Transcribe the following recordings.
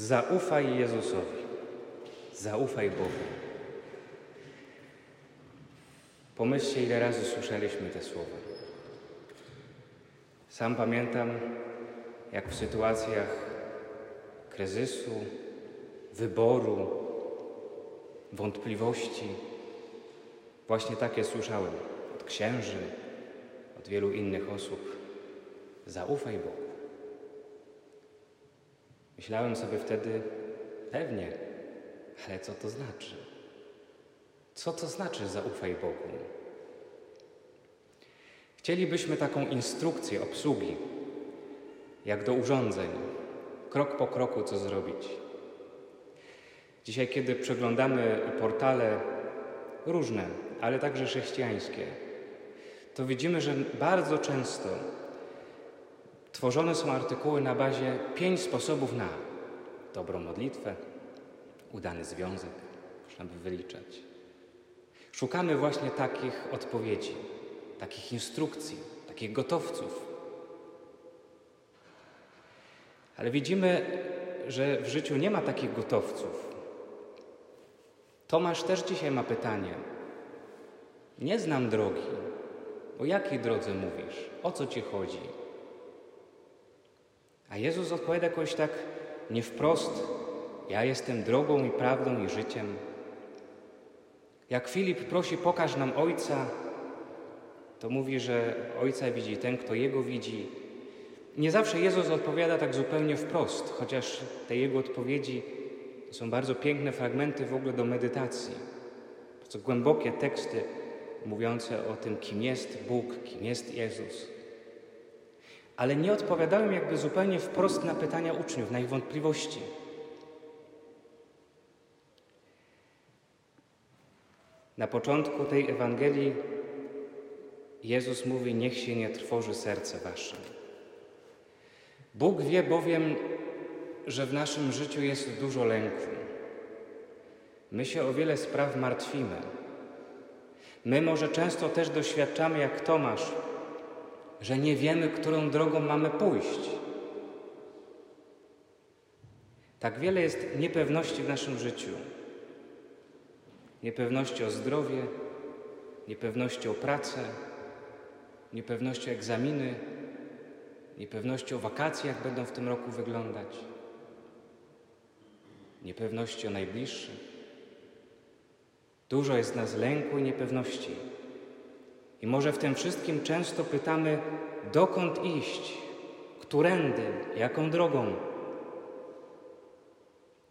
Zaufaj Jezusowi. Zaufaj Bogu. Pomyślcie, ile razy słyszeliśmy te słowa. Sam pamiętam, jak w sytuacjach kryzysu, wyboru, wątpliwości, właśnie takie słyszałem od księży, od wielu innych osób. Zaufaj Bogu. Myślałem sobie wtedy, pewnie, ale co to znaczy? Co to znaczy zaufaj Bogu? Chcielibyśmy taką instrukcję obsługi, jak do urządzeń, krok po kroku, co zrobić. Dzisiaj, kiedy przeglądamy portale różne, ale także chrześcijańskie, to widzimy, że bardzo często tworzone są artykuły na bazie pięć sposobów na dobrą modlitwę, udany związek, można by wyliczać. Szukamy właśnie takich odpowiedzi, takich instrukcji, takich gotowców. Ale widzimy, że w życiu nie ma takich gotowców. Tomasz też dzisiaj ma pytanie. Nie znam drogi. O jakiej drodze mówisz? O co ci chodzi? A Jezus odpowiada jakoś tak nie wprost: Ja jestem drogą i prawdą i życiem. Jak Filip prosi, pokaż nam Ojca, to mówi, że Ojca widzi ten, kto Jego widzi. Nie zawsze Jezus odpowiada tak zupełnie wprost, chociaż te Jego odpowiedzi to są bardzo piękne fragmenty w ogóle do medytacji. Bardzo głębokie teksty mówiące o tym, kim jest Bóg, kim jest Jezus. Ale nie odpowiadają jakby zupełnie wprost na pytania uczniów, na ich wątpliwości. Na początku tej Ewangelii Jezus mówi: Niech się nie trwoży serce wasze. Bóg wie bowiem, że w naszym życiu jest dużo lęku. My się o wiele spraw martwimy. My może często też doświadczamy, jak Tomasz, że nie wiemy, którą drogą mamy pójść. Tak wiele jest niepewności w naszym życiu. Niepewności o zdrowie, niepewności o pracę, niepewności o egzaminy, niepewności o wakacje, jak będą w tym roku wyglądać, niepewności o najbliższych. Dużo jest nas lęku i niepewności. I może w tym wszystkim często pytamy, dokąd iść, którędy, jaką drogą.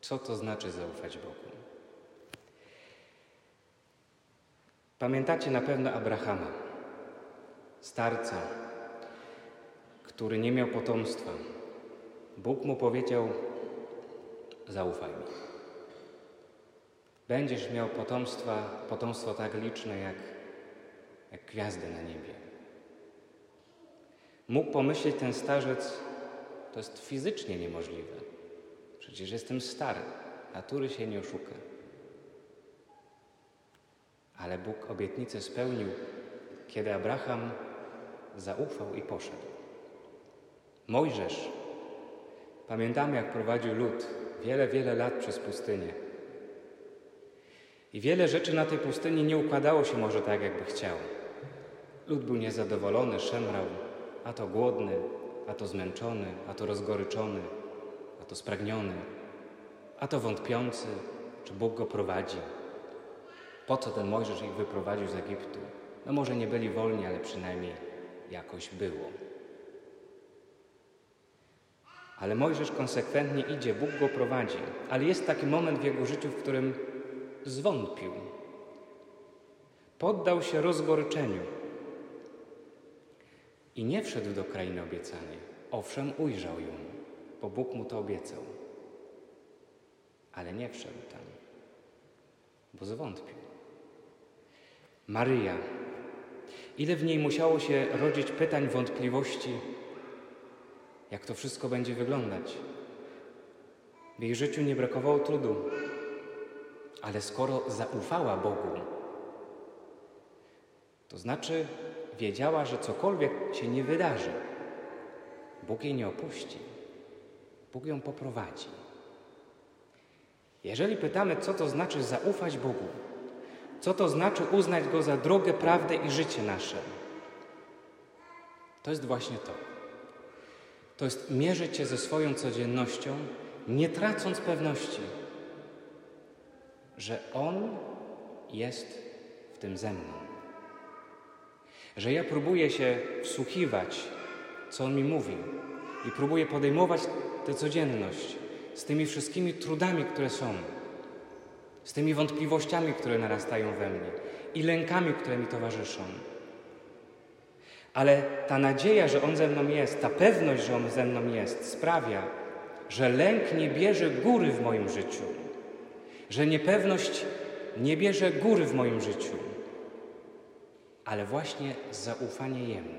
Co to znaczy zaufać Bogu? Pamiętacie na pewno Abrahama, starca, który nie miał potomstwa. Bóg mu powiedział: Zaufaj mi. Będziesz miał potomstwa, potomstwo tak liczne jak, jak gwiazdy na niebie. Mógł pomyśleć ten starzec, to jest fizycznie niemożliwe. Przecież jestem stary, natury się nie oszuka. Ale Bóg obietnicę spełnił, kiedy Abraham zaufał i poszedł. Mojżesz, pamiętamy jak prowadził lud wiele, wiele lat przez pustynię. I wiele rzeczy na tej pustyni nie układało się może tak, jakby chciał. Lud był niezadowolony, szemrał, a to głodny, a to zmęczony, a to rozgoryczony, a to spragniony, a to wątpiący, czy Bóg go prowadzi. Po co ten Mojżesz ich wyprowadził z Egiptu? No może nie byli wolni, ale przynajmniej jakoś było. Ale Mojżesz konsekwentnie idzie, Bóg go prowadzi. Ale jest taki moment w jego życiu, w którym zwątpił. Poddał się rozgoryczeniu i nie wszedł do krainy obiecanej. Owszem, ujrzał ją, bo Bóg mu to obiecał. Ale nie wszedł tam, bo zwątpił. Maryja. Ile w niej musiało się rodzić pytań, wątpliwości, jak to wszystko będzie wyglądać. W jej życiu nie brakowało trudu, ale skoro zaufała Bogu, to znaczy wiedziała, że cokolwiek się nie wydarzy, Bóg jej nie opuści, Bóg ją poprowadzi. Jeżeli pytamy, co to znaczy zaufać Bogu, co to znaczy uznać Go za drogę, prawdę i życie nasze, to jest właśnie to. To jest mierzyć się ze swoją codziennością, nie tracąc pewności, że On jest w tym ze mną. Że ja próbuję się wsłuchiwać, co On mi mówi, i próbuję podejmować tę codzienność z tymi wszystkimi trudami, które są, z tymi wątpliwościami, które narastają we mnie i lękami, które mi towarzyszą. Ale ta nadzieja, że On ze mną jest, ta pewność, że On ze mną jest, sprawia, że lęk nie bierze góry w moim życiu, że niepewność nie bierze góry w moim życiu, ale właśnie zaufanie Jemu.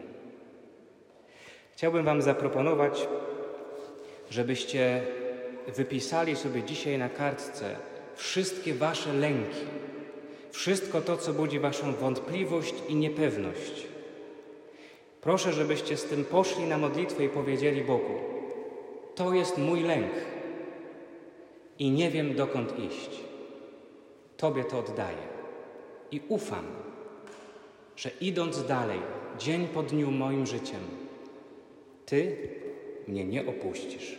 Chciałbym Wam zaproponować, żebyście wypisali sobie dzisiaj na kartce wszystkie Wasze lęki, wszystko to, co budzi Waszą wątpliwość i niepewność. Proszę, żebyście z tym poszli na modlitwę i powiedzieli Bogu: To jest mój lęk i nie wiem dokąd iść. Tobie to oddaję i ufam, że idąc dalej, dzień po dniu moim życiem, Ty mnie nie opuścisz.